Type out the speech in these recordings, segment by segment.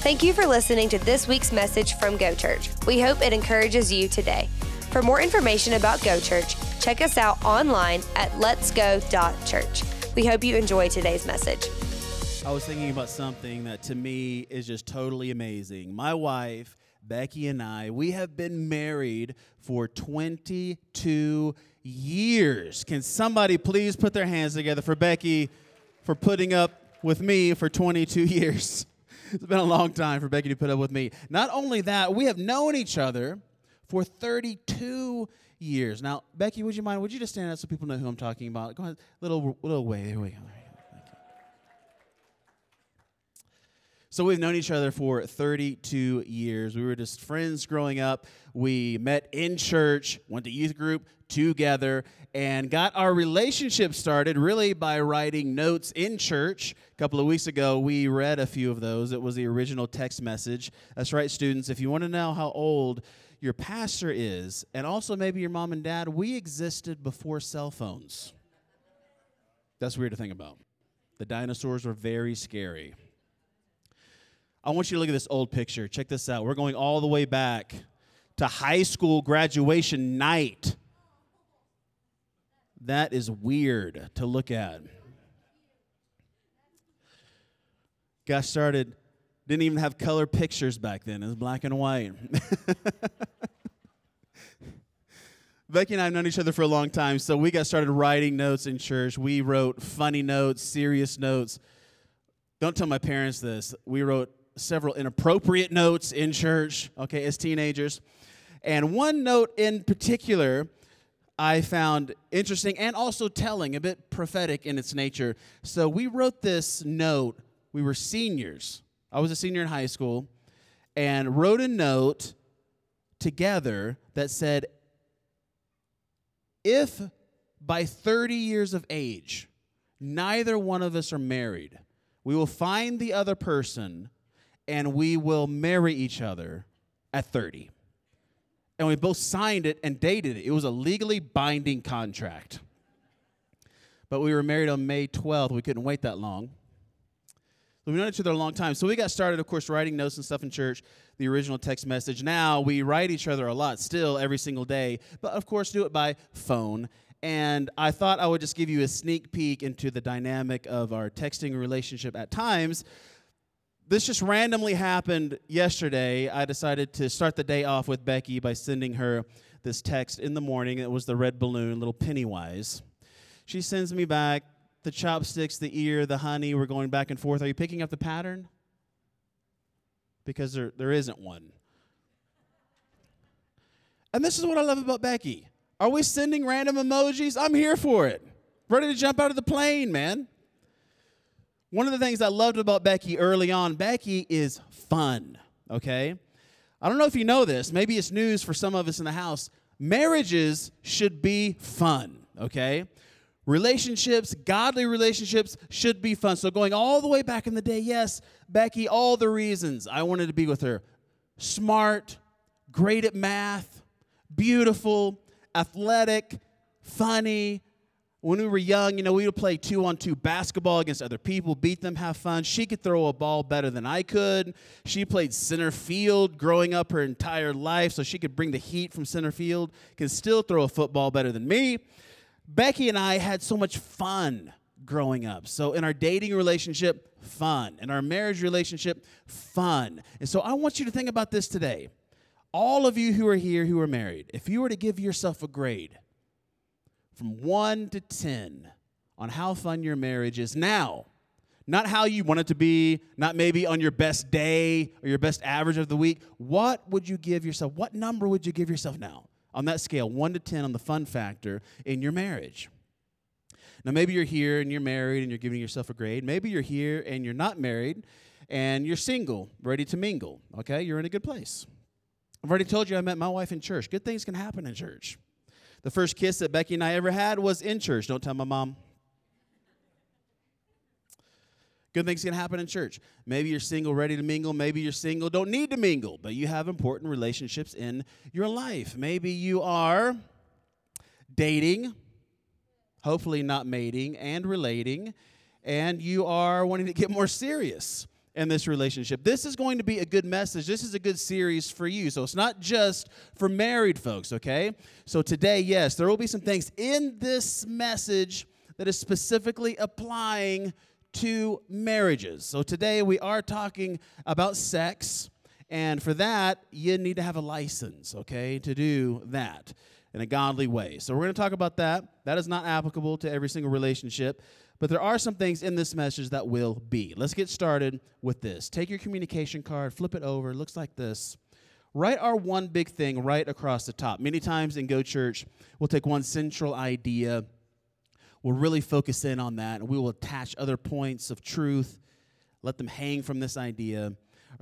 Thank you for listening to this week's message from Go Church. We hope it encourages you today. For more information about Go Church, check us out online at letsgo.church. We hope you enjoy today's message. I was thinking about something that to me is just totally amazing. My wife, Becky, and I, we have been married for 22 years. Can somebody please put their hands together for Becky for putting up with me for 22 years? It's been a long time for Becky to put up with me. Not only that, we have known each other for 32 years. Now, Becky, would you mind? Would you just stand up so people know who I'm talking about? Go ahead, little little way. There we go. So we've known each other for 32 years. We were just friends growing up. We met in church, went to youth group together, and got our relationship started really by writing notes in church. A couple of weeks ago, we read a few of those. It was the original text message. That's right, students. If you want to know how old your pastor is, and also maybe your mom and dad, we existed before cell phones. That's weird to think about. The dinosaurs were very scary. I want you to look at this old picture. Check this out. We're going all the way back to high school graduation night. That is weird to look at. Got started, didn't even have color pictures back then. It was black and white. Becky and I have known each other for a long time, so we got started writing notes in church. We wrote funny notes, serious notes. Don't tell my parents this. We wrote several inappropriate notes in church, okay, as teenagers. And one note in particular I found interesting and also telling, a bit prophetic in its nature. So we wrote this note. We were seniors. I was a senior in high school and wrote a note together that said, if by 30 years of age, neither one of us are married, we will find the other person and we will marry each other at 30. And we both signed it and dated it. It was a legally binding contract. But we were married on May 12th. We couldn't wait that long. We've known each other a long time. So we got started, of course, writing notes and stuff in church, the original text message. Now we write each other a lot still every single day, but of course, do it by phone. And I thought I would just give you a sneak peek into the dynamic of our texting relationship at times this just randomly happened yesterday. I decided to start the day off with Becky by sending her this text in the morning. It was the red balloon, little Pennywise. She sends me back the chopsticks, the ear, the honey. We're going back and forth. Are you picking up the pattern? Because there, there isn't one. And this is what I love about Becky. Are we sending random emojis? I'm here for it. Ready to jump out of the plane, man. One of the things I loved about Becky early on, Becky is fun, okay? I don't know if you know this, maybe it's news for some of us in the house. Marriages should be fun, okay? Relationships, godly relationships should be fun. So, going all the way back in the day, yes, Becky, all the reasons I wanted to be with her smart, great at math, beautiful, athletic, funny, when we were young, you know, we would play two on two basketball against other people, beat them, have fun. She could throw a ball better than I could. She played center field growing up her entire life, so she could bring the heat from center field, can still throw a football better than me. Becky and I had so much fun growing up. So in our dating relationship, fun. In our marriage relationship, fun. And so I want you to think about this today. All of you who are here who are married, if you were to give yourself a grade, from 1 to 10 on how fun your marriage is now. Not how you want it to be, not maybe on your best day or your best average of the week. What would you give yourself? What number would you give yourself now on that scale, 1 to 10 on the fun factor in your marriage? Now, maybe you're here and you're married and you're giving yourself a grade. Maybe you're here and you're not married and you're single, ready to mingle. Okay, you're in a good place. I've already told you I met my wife in church. Good things can happen in church. The first kiss that Becky and I ever had was in church. Don't tell my mom. Good things can happen in church. Maybe you're single, ready to mingle. Maybe you're single, don't need to mingle, but you have important relationships in your life. Maybe you are dating, hopefully not mating, and relating, and you are wanting to get more serious in this relationship. This is going to be a good message. This is a good series for you. So it's not just for married folks, okay? So today, yes, there will be some things in this message that is specifically applying to marriages. So today we are talking about sex. And for that, you need to have a license, okay, to do that in a godly way. So we're going to talk about that. That is not applicable to every single relationship, but there are some things in this message that will be. Let's get started with this. Take your communication card, flip it over. It looks like this. Write our one big thing right across the top. Many times in Go Church, we'll take one central idea, we'll really focus in on that, and we will attach other points of truth, let them hang from this idea.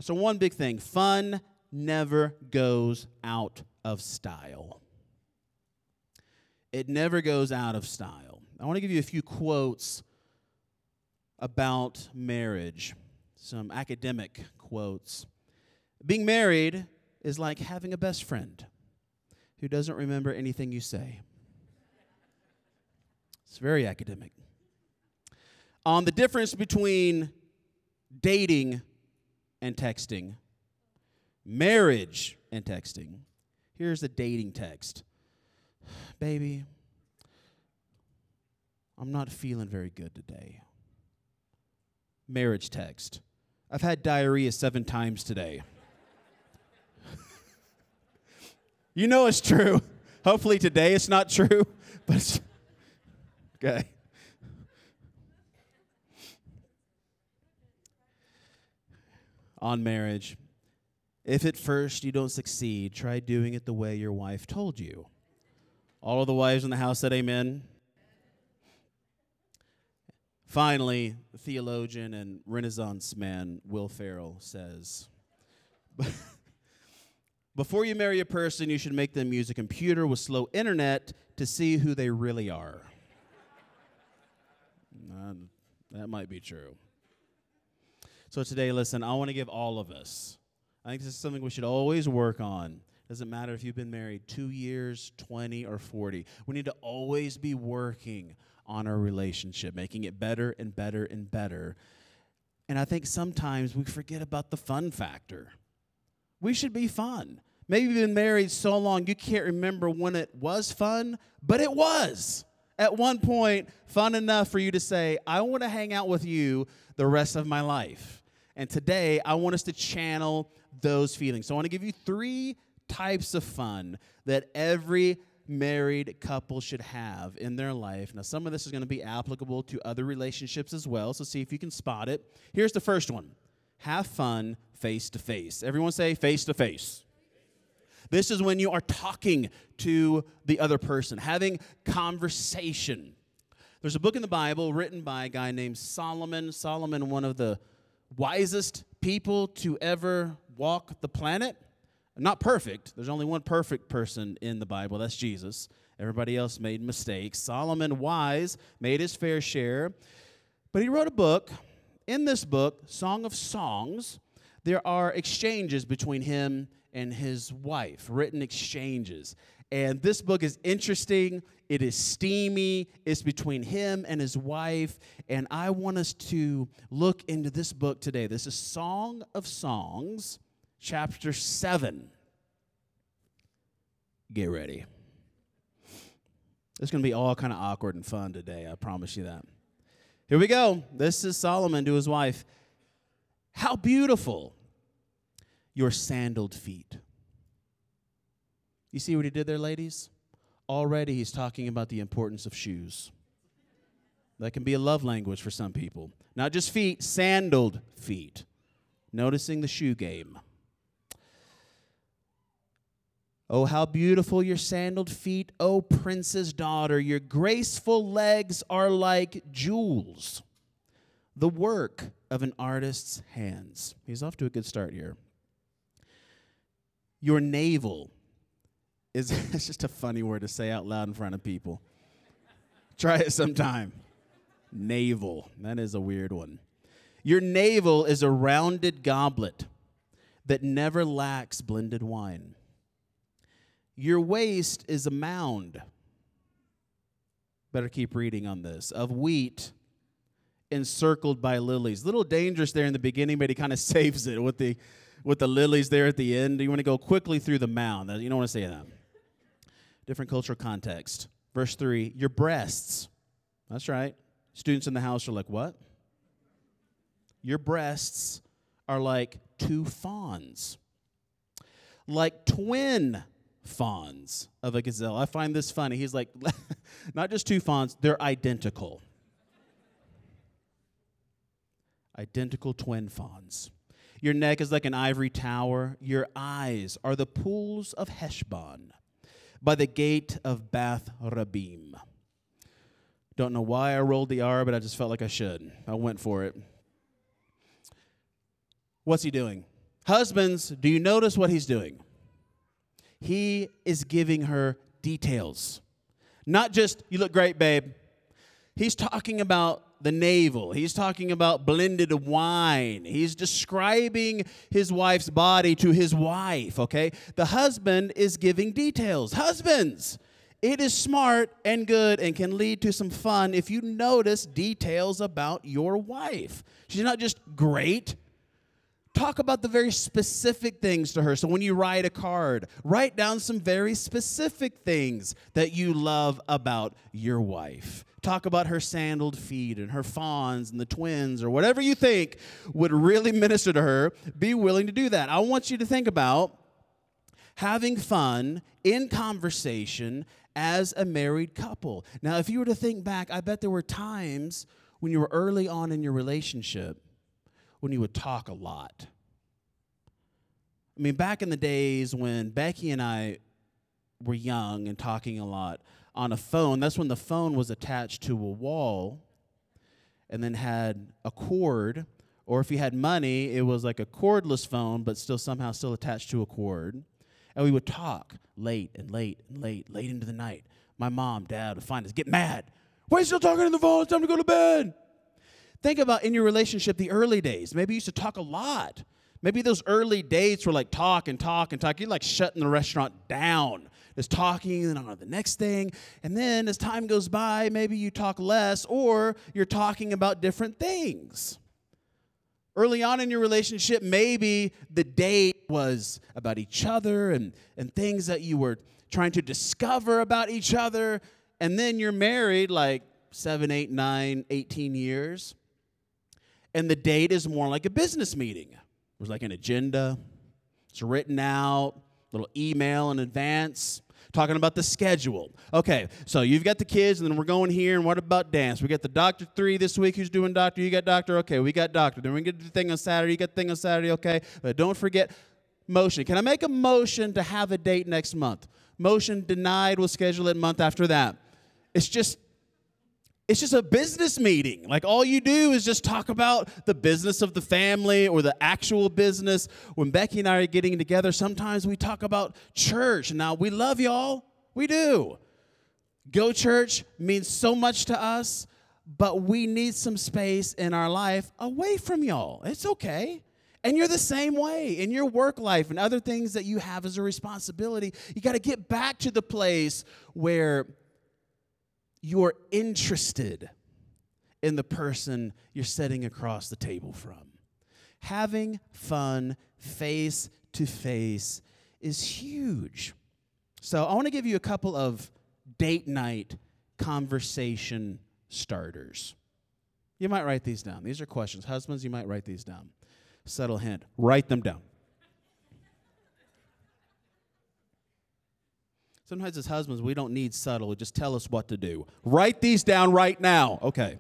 So, one big thing fun never goes out of style. It never goes out of style. I want to give you a few quotes about marriage, some academic quotes. Being married is like having a best friend who doesn't remember anything you say. It's very academic. On the difference between dating and texting, marriage and texting, here's the dating text Baby, I'm not feeling very good today. Marriage text. I've had diarrhea seven times today. you know it's true. Hopefully today it's not true, but okay. On marriage, if at first you don't succeed, try doing it the way your wife told you. All of the wives in the house said amen. Finally, theologian and Renaissance man Will Ferrell says Before you marry a person, you should make them use a computer with slow internet to see who they really are. uh, that might be true. So, today, listen, I want to give all of us, I think this is something we should always work on doesn't matter if you've been married two years, 20, or 40. We need to always be working on our relationship, making it better and better and better. And I think sometimes we forget about the fun factor. We should be fun. Maybe you've been married so long you can't remember when it was fun, but it was. At one point, fun enough for you to say, I want to hang out with you the rest of my life. And today, I want us to channel those feelings. So I want to give you three types of fun that every married couple should have in their life. Now, some of this is going to be applicable to other relationships as well, so see if you can spot it. Here's the first one have fun face to face. Everyone say face to face. This is when you are talking to the other person, having conversation. There's a book in the Bible written by a guy named Solomon. Solomon, one of the wisest people to ever walk the planet. Not perfect. There's only one perfect person in the Bible. That's Jesus. Everybody else made mistakes. Solomon, wise, made his fair share. But he wrote a book. In this book, Song of Songs, there are exchanges between him and his wife, written exchanges. And this book is interesting. It is steamy. It's between him and his wife. And I want us to look into this book today. This is Song of Songs chapter 7. Get ready. It's going to be all kind of awkward and fun today, I promise you that. Here we go. This is Solomon to his wife. How beautiful your sandaled feet. You see what he did there, ladies? Already he's talking about the importance of shoes. That can be a love language for some people. Not just feet, sandaled feet. Noticing the shoe game. Oh, how beautiful your sandaled feet, O prince's daughter. Your graceful legs are like jewels, the work of an artist's hands. He's off to a good start here. Your navel is it's just a funny word to say out loud in front of people. Try it sometime. Navel. That is a weird one. Your navel is a rounded goblet that never lacks blended wine. Your waist is a mound. Better keep reading on this. Of wheat encircled by lilies. A little dangerous there in the beginning, but he kind of saves it with the with the lilies there at the end. You want to go quickly through the mound. You don't want to say that. Different cultural context. Verse 3 Your breasts. That's right. Students in the house are like, What? Your breasts are like two fawns, like twin fawns of a gazelle. I find this funny. He's like, not just two fawns, they're identical. identical twin fawns. Your neck is like an ivory tower. Your eyes are the pools of Heshbon by the gate of Bath Rabbim. Don't know why I rolled the R, but I just felt like I should. I went for it. What's he doing? Husbands, do you notice what he's doing? He is giving her details. Not just, you look great, babe. He's talking about the navel. He's talking about blended wine. He's describing his wife's body to his wife, okay? The husband is giving details. Husbands, it is smart and good and can lead to some fun if you notice details about your wife. She's not just great. Talk about the very specific things to her. So when you write a card, write down some very specific things that you love about your wife talk about her sandaled feet and her fawns and the twins or whatever you think would really minister to her, be willing to do that. I want you to think about having fun in conversation as a married couple. Now, if you were to think back, I bet there were times when you were early on in your relationship when you would talk a lot. I mean, back in the days when Becky and I were young and talking a lot, on a phone, that's when the phone was attached to a wall and then had a cord. Or if you had money, it was like a cordless phone, but still somehow still attached to a cord. And we would talk late and late and late, late into the night. My mom, dad would find us, get mad. Why are you still talking on the phone? It's time to go to bed. Think about in your relationship the early days. Maybe you used to talk a lot. Maybe those early dates were like talk and talk and talk. You're like shutting the restaurant down is talking and on the next thing. And then as time goes by, maybe you talk less or you're talking about different things. Early on in your relationship, maybe the date was about each other and, and things that you were trying to discover about each other. And then you're married like seven, eight, nine, 18 years. And the date is more like a business meeting. There's like an agenda, it's written out, little email in advance talking about the schedule. Okay, so you've got the kids, and then we're going here, and what about dance? We got the doctor three this week. Who's doing doctor? You got doctor? Okay, we got doctor. Then we get the thing on Saturday. You got thing on Saturday. Okay, but don't forget motion. Can I make a motion to have a date next month? Motion denied. We'll schedule it month after that. It's just it's just a business meeting. Like all you do is just talk about the business of the family or the actual business. When Becky and I are getting together, sometimes we talk about church. Now, we love y'all. We do. Go church means so much to us, but we need some space in our life away from y'all. It's okay. And you're the same way in your work life and other things that you have as a responsibility. You got to get back to the place where you're interested in the person you're sitting across the table from. Having fun face to face is huge. So, I want to give you a couple of date night conversation starters. You might write these down. These are questions. Husbands, you might write these down. Subtle hint write them down. Sometimes as husbands, we don't need subtle. Just tell us what to do. Write these down right now. Okay.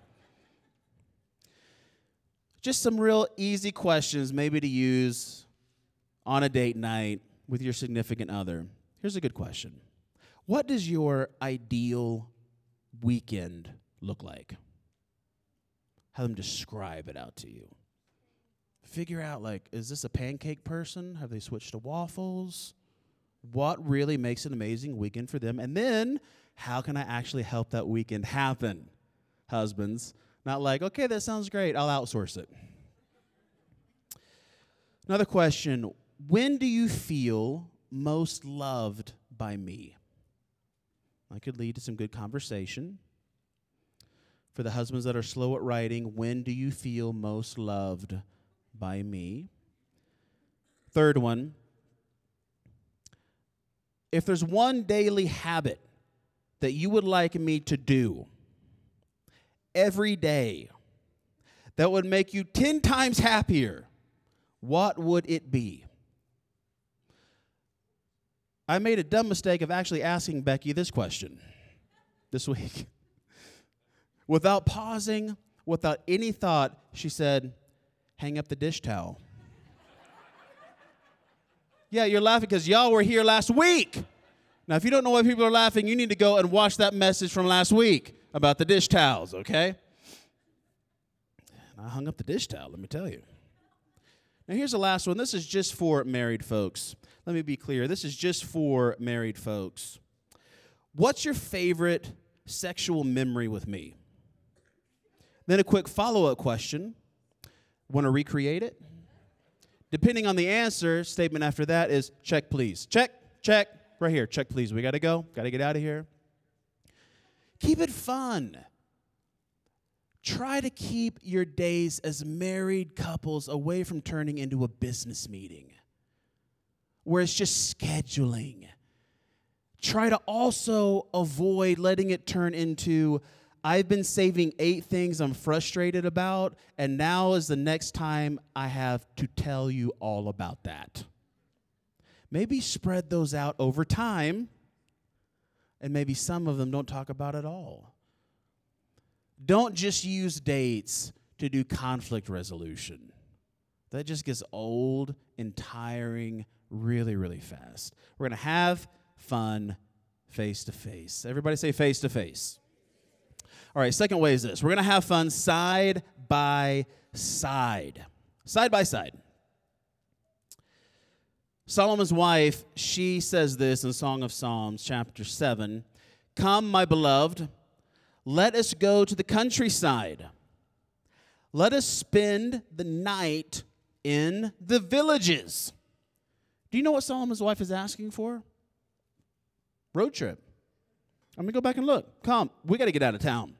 Just some real easy questions, maybe to use on a date night with your significant other. Here's a good question What does your ideal weekend look like? Have them describe it out to you. Figure out, like, is this a pancake person? Have they switched to waffles? What really makes an amazing weekend for them, and then how can I actually help that weekend happen, husbands? Not like, okay, that sounds great, I'll outsource it. Another question When do you feel most loved by me? That could lead to some good conversation. For the husbands that are slow at writing, when do you feel most loved by me? Third one, if there's one daily habit that you would like me to do every day that would make you 10 times happier, what would it be? I made a dumb mistake of actually asking Becky this question this week. without pausing, without any thought, she said, Hang up the dish towel. Yeah, you're laughing because y'all were here last week. Now, if you don't know why people are laughing, you need to go and watch that message from last week about the dish towels, okay? I hung up the dish towel, let me tell you. Now, here's the last one. This is just for married folks. Let me be clear. This is just for married folks. What's your favorite sexual memory with me? Then a quick follow up question Want to recreate it? Depending on the answer, statement after that is check, please. Check, check, right here. Check, please. We got to go. Got to get out of here. Keep it fun. Try to keep your days as married couples away from turning into a business meeting where it's just scheduling. Try to also avoid letting it turn into I've been saving eight things I'm frustrated about, and now is the next time I have to tell you all about that. Maybe spread those out over time, and maybe some of them don't talk about at all. Don't just use dates to do conflict resolution. That just gets old and tiring really, really fast. We're going to have fun face to face. Everybody say face to face. All right, second way is this we're going to have fun side by side. Side by side. Solomon's wife, she says this in Song of Psalms, chapter 7 Come, my beloved, let us go to the countryside. Let us spend the night in the villages. Do you know what Solomon's wife is asking for? Road trip. I'm gonna go back and look. Come, we got to get out of town.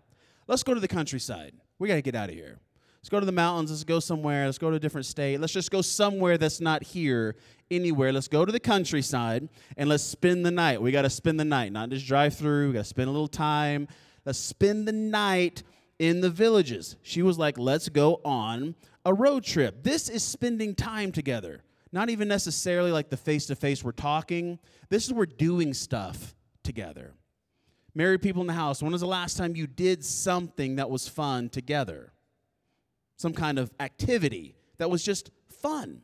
Let's go to the countryside. We got to get out of here. Let's go to the mountains. Let's go somewhere. Let's go to a different state. Let's just go somewhere that's not here anywhere. Let's go to the countryside and let's spend the night. We got to spend the night, not just drive through. We got to spend a little time. Let's spend the night in the villages. She was like, let's go on a road trip. This is spending time together. Not even necessarily like the face to face we're talking. This is we're doing stuff together. Married people in the house, when was the last time you did something that was fun together? Some kind of activity that was just fun.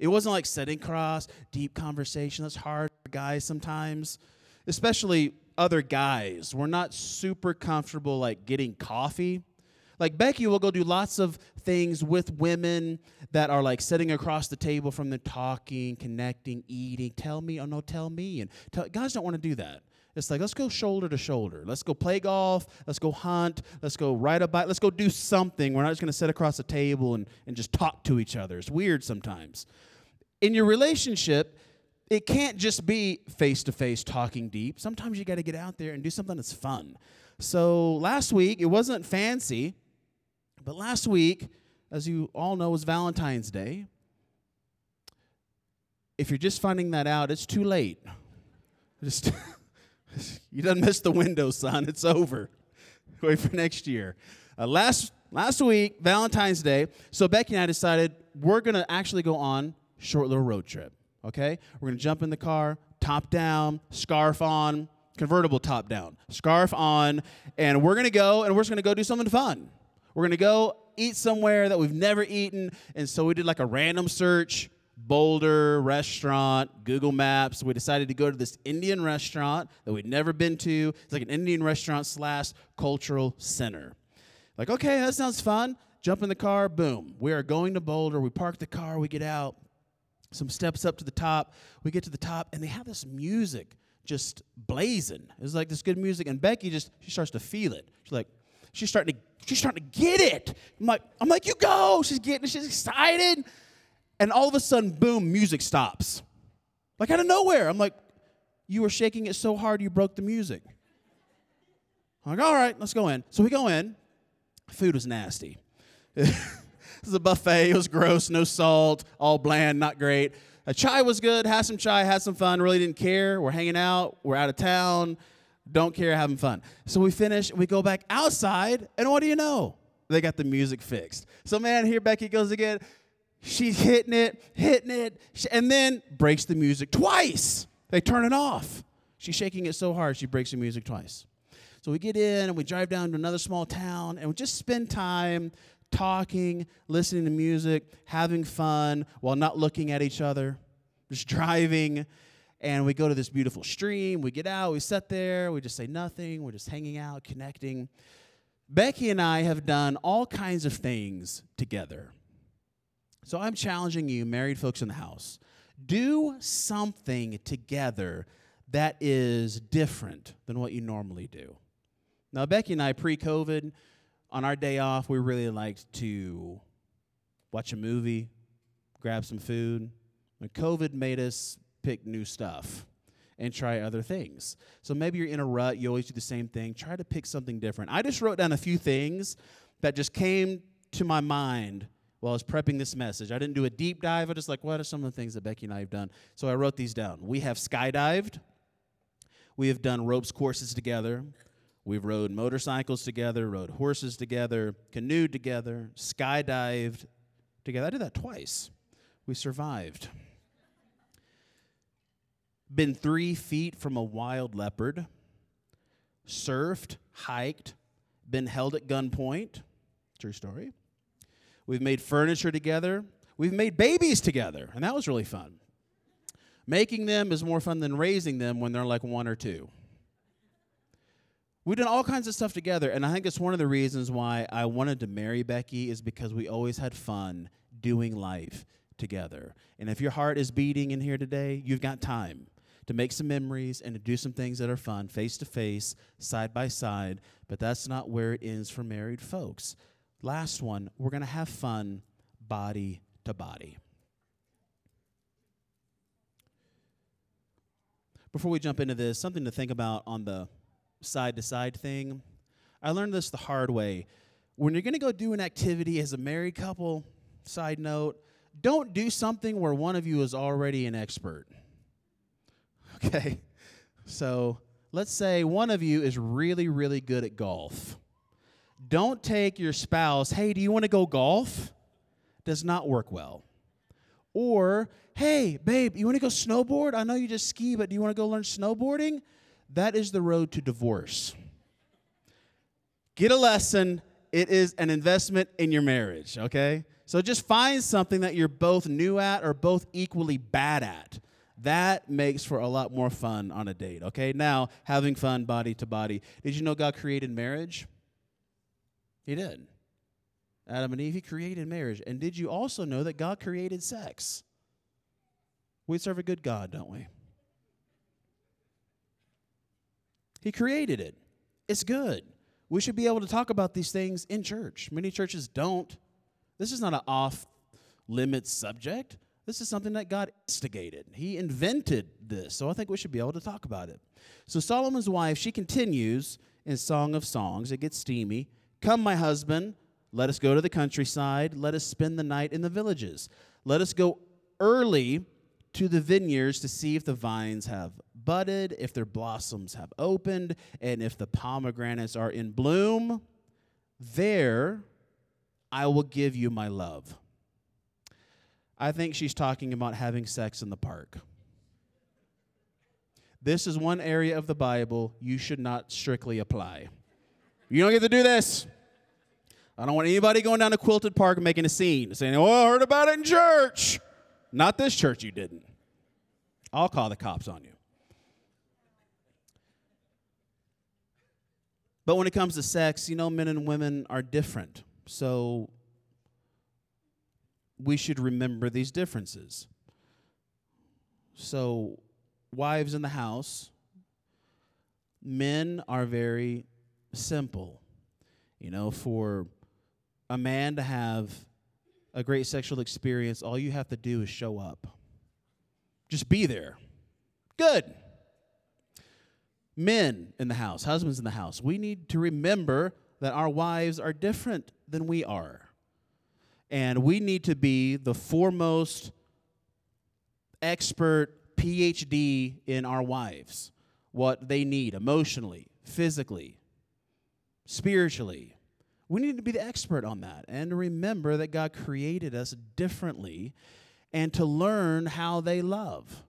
It wasn't like sitting cross, deep conversation. That's hard for guys sometimes, especially other guys. We're not super comfortable like getting coffee like Becky will go do lots of things with women that are like sitting across the table from them, talking, connecting, eating. Tell me, oh no, tell me. And tell, guys don't want to do that. It's like let's go shoulder to shoulder. Let's go play golf. Let's go hunt. Let's go ride a bike. Let's go do something. We're not just going to sit across the table and, and just talk to each other. It's weird sometimes. In your relationship, it can't just be face to face talking deep. Sometimes you got to get out there and do something that's fun. So last week, it wasn't fancy. But last week, as you all know, was Valentine's Day. If you're just finding that out, it's too late. Just you done missed the window, son. It's over. Wait for next year. Uh, last last week, Valentine's Day. So Becky and I decided we're gonna actually go on short little road trip. Okay, we're gonna jump in the car, top down, scarf on, convertible top down, scarf on, and we're gonna go and we're just gonna go do something fun. We're to go eat somewhere that we've never eaten. And so we did like a random search Boulder restaurant, Google Maps. We decided to go to this Indian restaurant that we'd never been to. It's like an Indian restaurant slash cultural center. Like, okay, that sounds fun. Jump in the car, boom. We are going to Boulder. We park the car, we get out, some steps up to the top. We get to the top, and they have this music just blazing. It's like this good music, and Becky just she starts to feel it. She's like, she's starting to she's starting to get it. I'm like, I'm like, you go. She's getting she's excited. And all of a sudden, boom, music stops. Like out of nowhere. I'm like, you were shaking it so hard you broke the music. I'm like, all right, let's go in. So we go in. Food was nasty. This was a buffet. It was gross, no salt, all bland, not great. A chai was good. Had some chai, had some fun. Really didn't care. We're hanging out. We're out of town. Don't care, having fun. So we finish. We go back outside, and what do you know? They got the music fixed. So man, here Becky goes again. She's hitting it, hitting it, and then breaks the music twice. They turn it off. She's shaking it so hard she breaks the music twice. So we get in and we drive down to another small town and we just spend time talking, listening to music, having fun while not looking at each other, just driving. And we go to this beautiful stream. We get out, we sit there, we just say nothing, we're just hanging out, connecting. Becky and I have done all kinds of things together. So I'm challenging you, married folks in the house, do something together that is different than what you normally do. Now, Becky and I, pre COVID, on our day off, we really liked to watch a movie, grab some food. When COVID made us pick new stuff and try other things. So maybe you're in a rut, you always do the same thing. Try to pick something different. I just wrote down a few things that just came to my mind while I was prepping this message. I didn't do a deep dive. I just like, what are some of the things that Becky and I have done? So I wrote these down. We have skydived. We have done ropes courses together. We've rode motorcycles together, rode horses together, canoed together, skydived together. I did that twice. We survived. Been three feet from a wild leopard, surfed, hiked, been held at gunpoint. True story. We've made furniture together. We've made babies together, and that was really fun. Making them is more fun than raising them when they're like one or two. We've done all kinds of stuff together, and I think it's one of the reasons why I wanted to marry Becky is because we always had fun doing life together. And if your heart is beating in here today, you've got time to make some memories and to do some things that are fun, face to face, side by side. But that's not where it ends for married folks. Last one, we're going to have fun body to body. Before we jump into this, something to think about on the side to side thing. I learned this the hard way. When you're going to go do an activity as a married couple, side note, don't do something where one of you is already an expert. Okay? So let's say one of you is really, really good at golf. Don't take your spouse, hey, do you want to go golf? Does not work well. Or, hey, babe, you want to go snowboard? I know you just ski, but do you want to go learn snowboarding? That is the road to divorce. Get a lesson. It is an investment in your marriage, okay? So just find something that you're both new at or both equally bad at. That makes for a lot more fun on a date, okay? Now, having fun body to body. Did you know God created marriage? He did. Adam and Eve, He created marriage. And did you also know that God created sex? We serve a good God, don't we? He created it. It's good. We should be able to talk about these things in church. Many churches don't. This is not an off limits subject. This is something that God instigated. He invented this. So I think we should be able to talk about it. So Solomon's wife, she continues in Song of Songs. It gets steamy. Come, my husband, let us go to the countryside. Let us spend the night in the villages. Let us go early to the vineyards to see if the vines have budded, if their blossoms have opened, and if the pomegranates are in bloom. There I will give you my love. I think she's talking about having sex in the park. This is one area of the Bible you should not strictly apply. You don't get to do this. I don't want anybody going down to Quilted Park and making a scene, saying, Oh, I heard about it in church. Not this church, you didn't. I'll call the cops on you. But when it comes to sex, you know, men and women are different. So we should remember these differences. So, wives in the house, men are very simple. You know, for a man to have a great sexual experience, all you have to do is show up. Just be there. Good. Men in the house, husbands in the house, we need to remember that our wives are different than we are. And we need to be the foremost expert PhD in our wives, what they need emotionally, physically, spiritually. We need to be the expert on that and remember that God created us differently and to learn how they love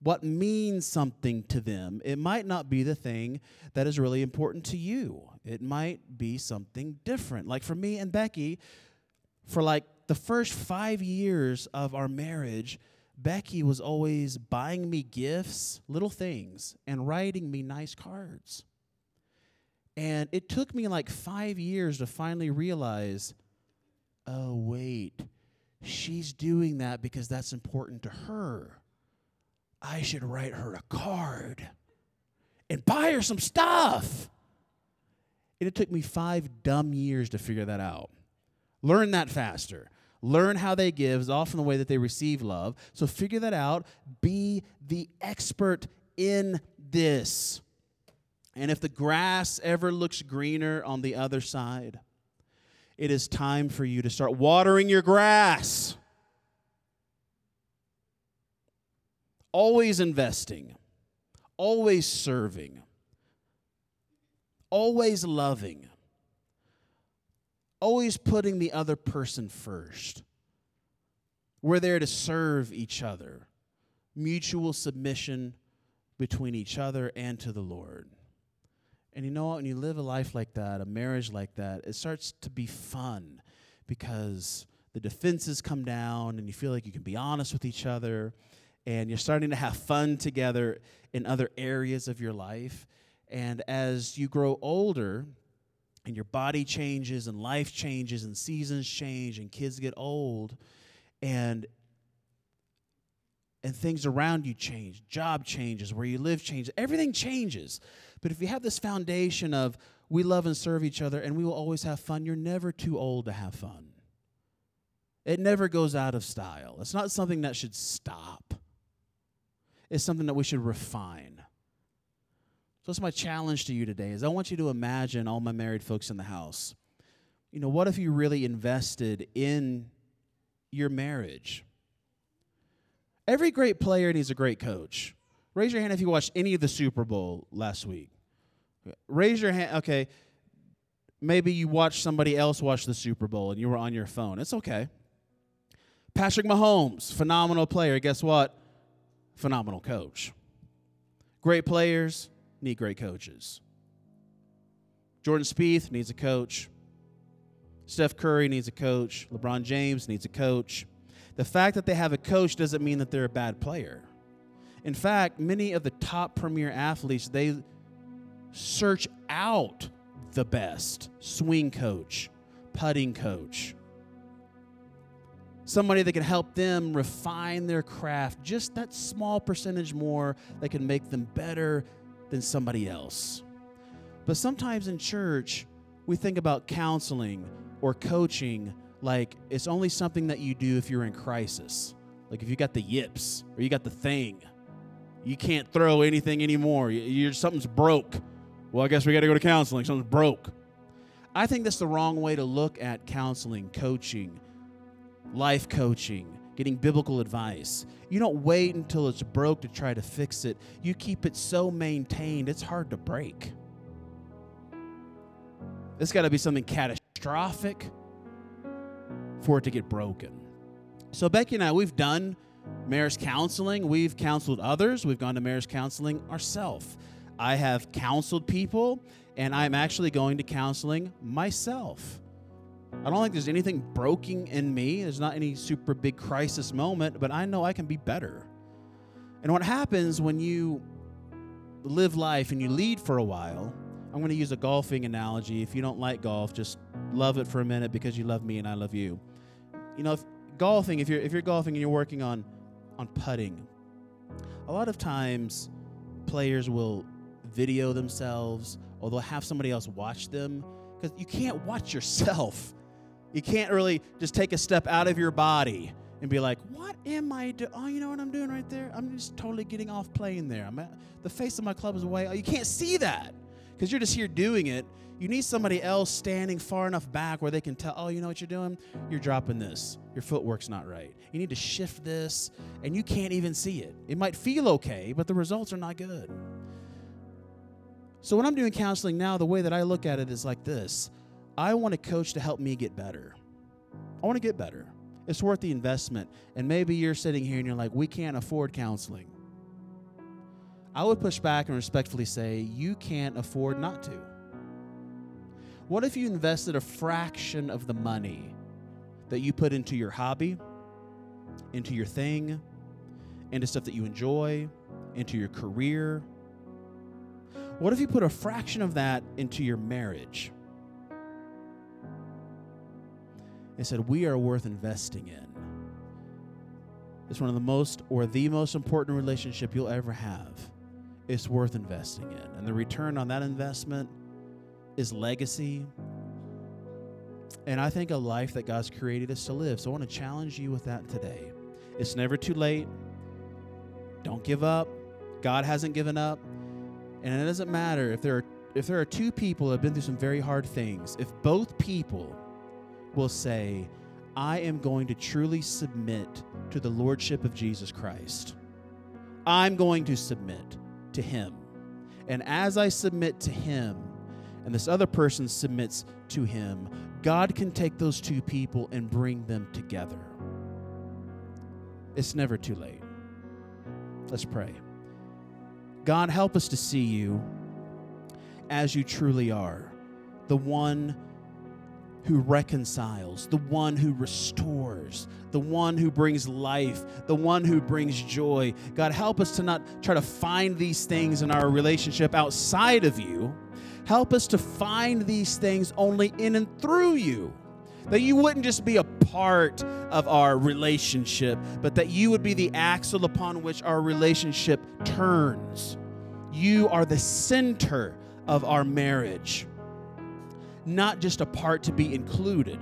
what means something to them. It might not be the thing that is really important to you, it might be something different. Like for me and Becky, for like the first five years of our marriage, Becky was always buying me gifts, little things, and writing me nice cards. And it took me like five years to finally realize oh, wait, she's doing that because that's important to her. I should write her a card and buy her some stuff. And it took me five dumb years to figure that out. Learn that faster. Learn how they give is often the way that they receive love. So figure that out. Be the expert in this. And if the grass ever looks greener on the other side, it is time for you to start watering your grass. always investing, always serving, always loving, always putting the other person first. We're there to serve each other, mutual submission between each other and to the Lord. And you know what? When you live a life like that, a marriage like that, it starts to be fun because the defenses come down and you feel like you can be honest with each other and you're starting to have fun together in other areas of your life. And as you grow older, and your body changes, and life changes, and seasons change, and kids get old, and and things around you change, job changes, where you live changes, everything changes. But if you have this foundation of we love and serve each other and we will always have fun, you're never too old to have fun. It never goes out of style. It's not something that should stop it's something that we should refine. So that's my challenge to you today is I want you to imagine all my married folks in the house. You know, what if you really invested in your marriage? Every great player needs a great coach. Raise your hand if you watched any of the Super Bowl last week. Raise your hand. Okay. Maybe you watched somebody else watch the Super Bowl and you were on your phone. It's okay. Patrick Mahomes, phenomenal player. Guess what? phenomenal coach. Great players need great coaches. Jordan Spieth needs a coach. Steph Curry needs a coach. LeBron James needs a coach. The fact that they have a coach doesn't mean that they're a bad player. In fact, many of the top premier athletes, they search out the best swing coach, putting coach, somebody that can help them refine their craft just that small percentage more that can make them better than somebody else. But sometimes in church, we think about counseling or coaching like it's only something that you do if you're in crisis. Like if you got the yips or you got the thing, you can't throw anything anymore. You're, something's broke. Well, I guess we got to go to counseling. Something's broke. I think that's the wrong way to look at counseling, coaching, life coaching, getting biblical advice. You don't wait until it's broke to try to fix it. You keep it so maintained, it's hard to break. It's got to be something catastrophic for it to get broken. So, Becky and I, we've done marriage counseling. We've counseled others. We've gone to marriage counseling ourselves. I have counseled people, and I'm actually going to counseling myself. I don't think there's anything broken in me. There's not any super big crisis moment, but I know I can be better. And what happens when you live life and you lead for a while, I'm going to use a golfing analogy. If you don't like golf, just love it for a minute because you love me and I love you. You know, if golfing, if you're if you're golfing and you're working on on putting, a lot of times players will video themselves or they'll have somebody else watch them because you can't watch yourself. You can't really just take a step out of your body and be like, "What am I doing? Oh, you know what I'm doing right there? I'm just totally getting off playing there. I'm at, the face of my club is away. Oh, you can't see that because you're just here doing it. You need somebody else standing far enough back where they can tell, oh, you know what you're doing? You're dropping this. Your footwork's not right. You need to shift this, and you can't even see it. It might feel okay, but the results are not good. So, when I'm doing counseling now, the way that I look at it is like this I want a coach to help me get better. I want to get better. It's worth the investment. And maybe you're sitting here and you're like, we can't afford counseling. I would push back and respectfully say, you can't afford not to. What if you invested a fraction of the money that you put into your hobby, into your thing, into stuff that you enjoy, into your career? What if you put a fraction of that into your marriage? and said, We are worth investing in. It's one of the most or the most important relationship you'll ever have. It's worth investing in. And the return on that investment is legacy. And I think a life that God's created us to live. So I want to challenge you with that today. It's never too late. Don't give up. God hasn't given up. And it doesn't matter if there are if there are two people that have been through some very hard things, if both people will say, I am going to truly submit to the Lordship of Jesus Christ. I'm going to submit to Him. And as I submit to Him, and this other person submits to Him, God can take those two people and bring them together. It's never too late. Let's pray. God, help us to see you as you truly are, the one who reconciles, the one who restores, the one who brings life, the one who brings joy. God, help us to not try to find these things in our relationship outside of you. Help us to find these things only in and through you. That you wouldn't just be a part of our relationship, but that you would be the axle upon which our relationship turns. You are the center of our marriage not just a part to be included.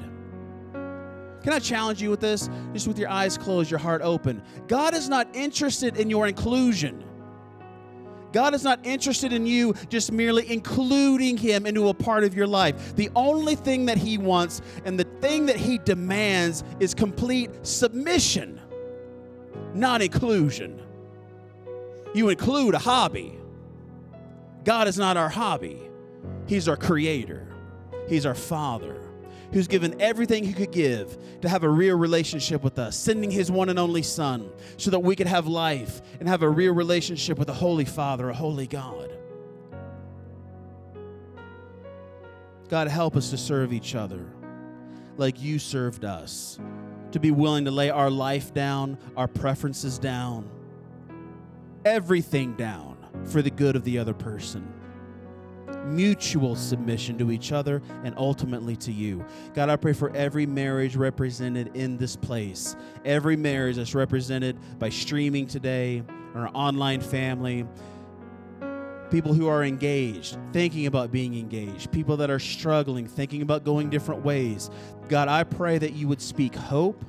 Can I challenge you with this? Just with your eyes closed, your heart open. God is not interested in your inclusion. God is not interested in you just merely including Him into a part of your life. The only thing that He wants and the thing that He demands is complete submission, not inclusion. You include a hobby. God is not our hobby, He's our creator. He's our Father who's given everything he could give to have a real relationship with us, sending his one and only Son so that we could have life and have a real relationship with a holy Father, a holy God. God, help us to serve each other like you served us, to be willing to lay our life down, our preferences down, everything down for the good of the other person mutual submission to each other and ultimately to you. God, I pray for every marriage represented in this place, every marriage that's represented by streaming today, our online family, people who are engaged, thinking about being engaged, people that are struggling, thinking about going different ways. God, I pray that you would speak hope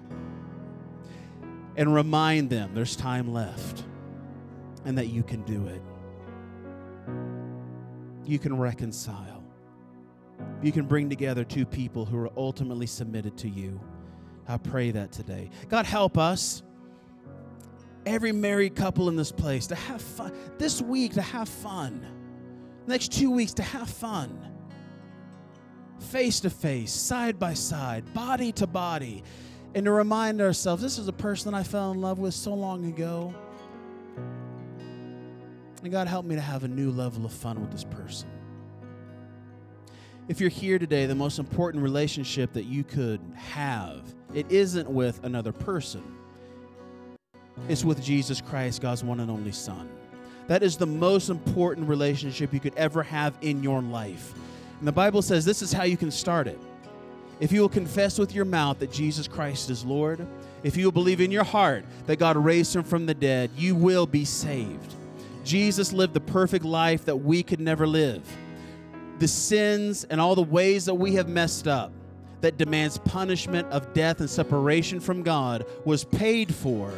and remind them there's time left and that you can do it you can reconcile. You can bring together two people who are ultimately submitted to you. I pray that today. God, help us, every married couple in this place, to have fun. This week, to have fun. Next two weeks, to have fun. Face to face, side by side, body to body. And to remind ourselves this is a person I fell in love with so long ago. And God, help me to have a new level of fun with this person. If you're here today, the most important relationship that you could have, it isn't with another person. It's with Jesus Christ, God's one and only Son. That is the most important relationship you could ever have in your life. And the Bible says this is how you can start it. If you will confess with your mouth that Jesus Christ is Lord, if you will believe in your heart that God raised him from the dead, you will be saved. Jesus lived the perfect life that we could never live. The sins and all the ways that we have messed up that demands punishment of death and separation from God was paid for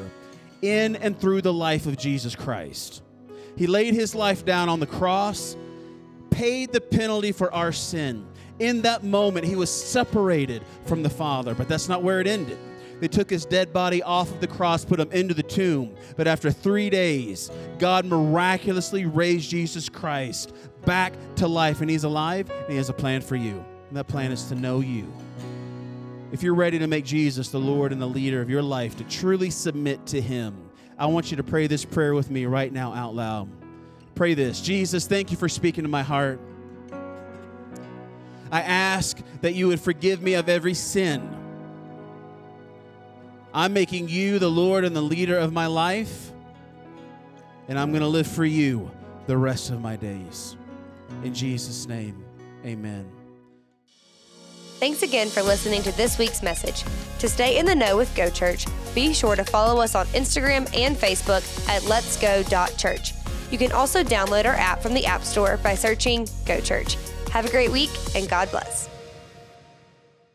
in and through the life of Jesus Christ. He laid his life down on the cross, paid the penalty for our sin. In that moment, he was separated from the Father, but that's not where it ended. They took his dead body off of the cross, put him into the tomb. But after three days, God miraculously raised Jesus Christ back to life, and he's alive, and he has a plan for you. And that plan is to know you. If you're ready to make Jesus the Lord and the leader of your life, to truly submit to him, I want you to pray this prayer with me right now out loud. Pray this Jesus, thank you for speaking to my heart. I ask that you would forgive me of every sin. I'm making you the Lord and the leader of my life, and I'm going to live for you the rest of my days. In Jesus' name, amen. Thanks again for listening to this week's message. To stay in the know with Go Church, be sure to follow us on Instagram and Facebook at letsgo.church. You can also download our app from the App Store by searching Go Church. Have a great week and God bless.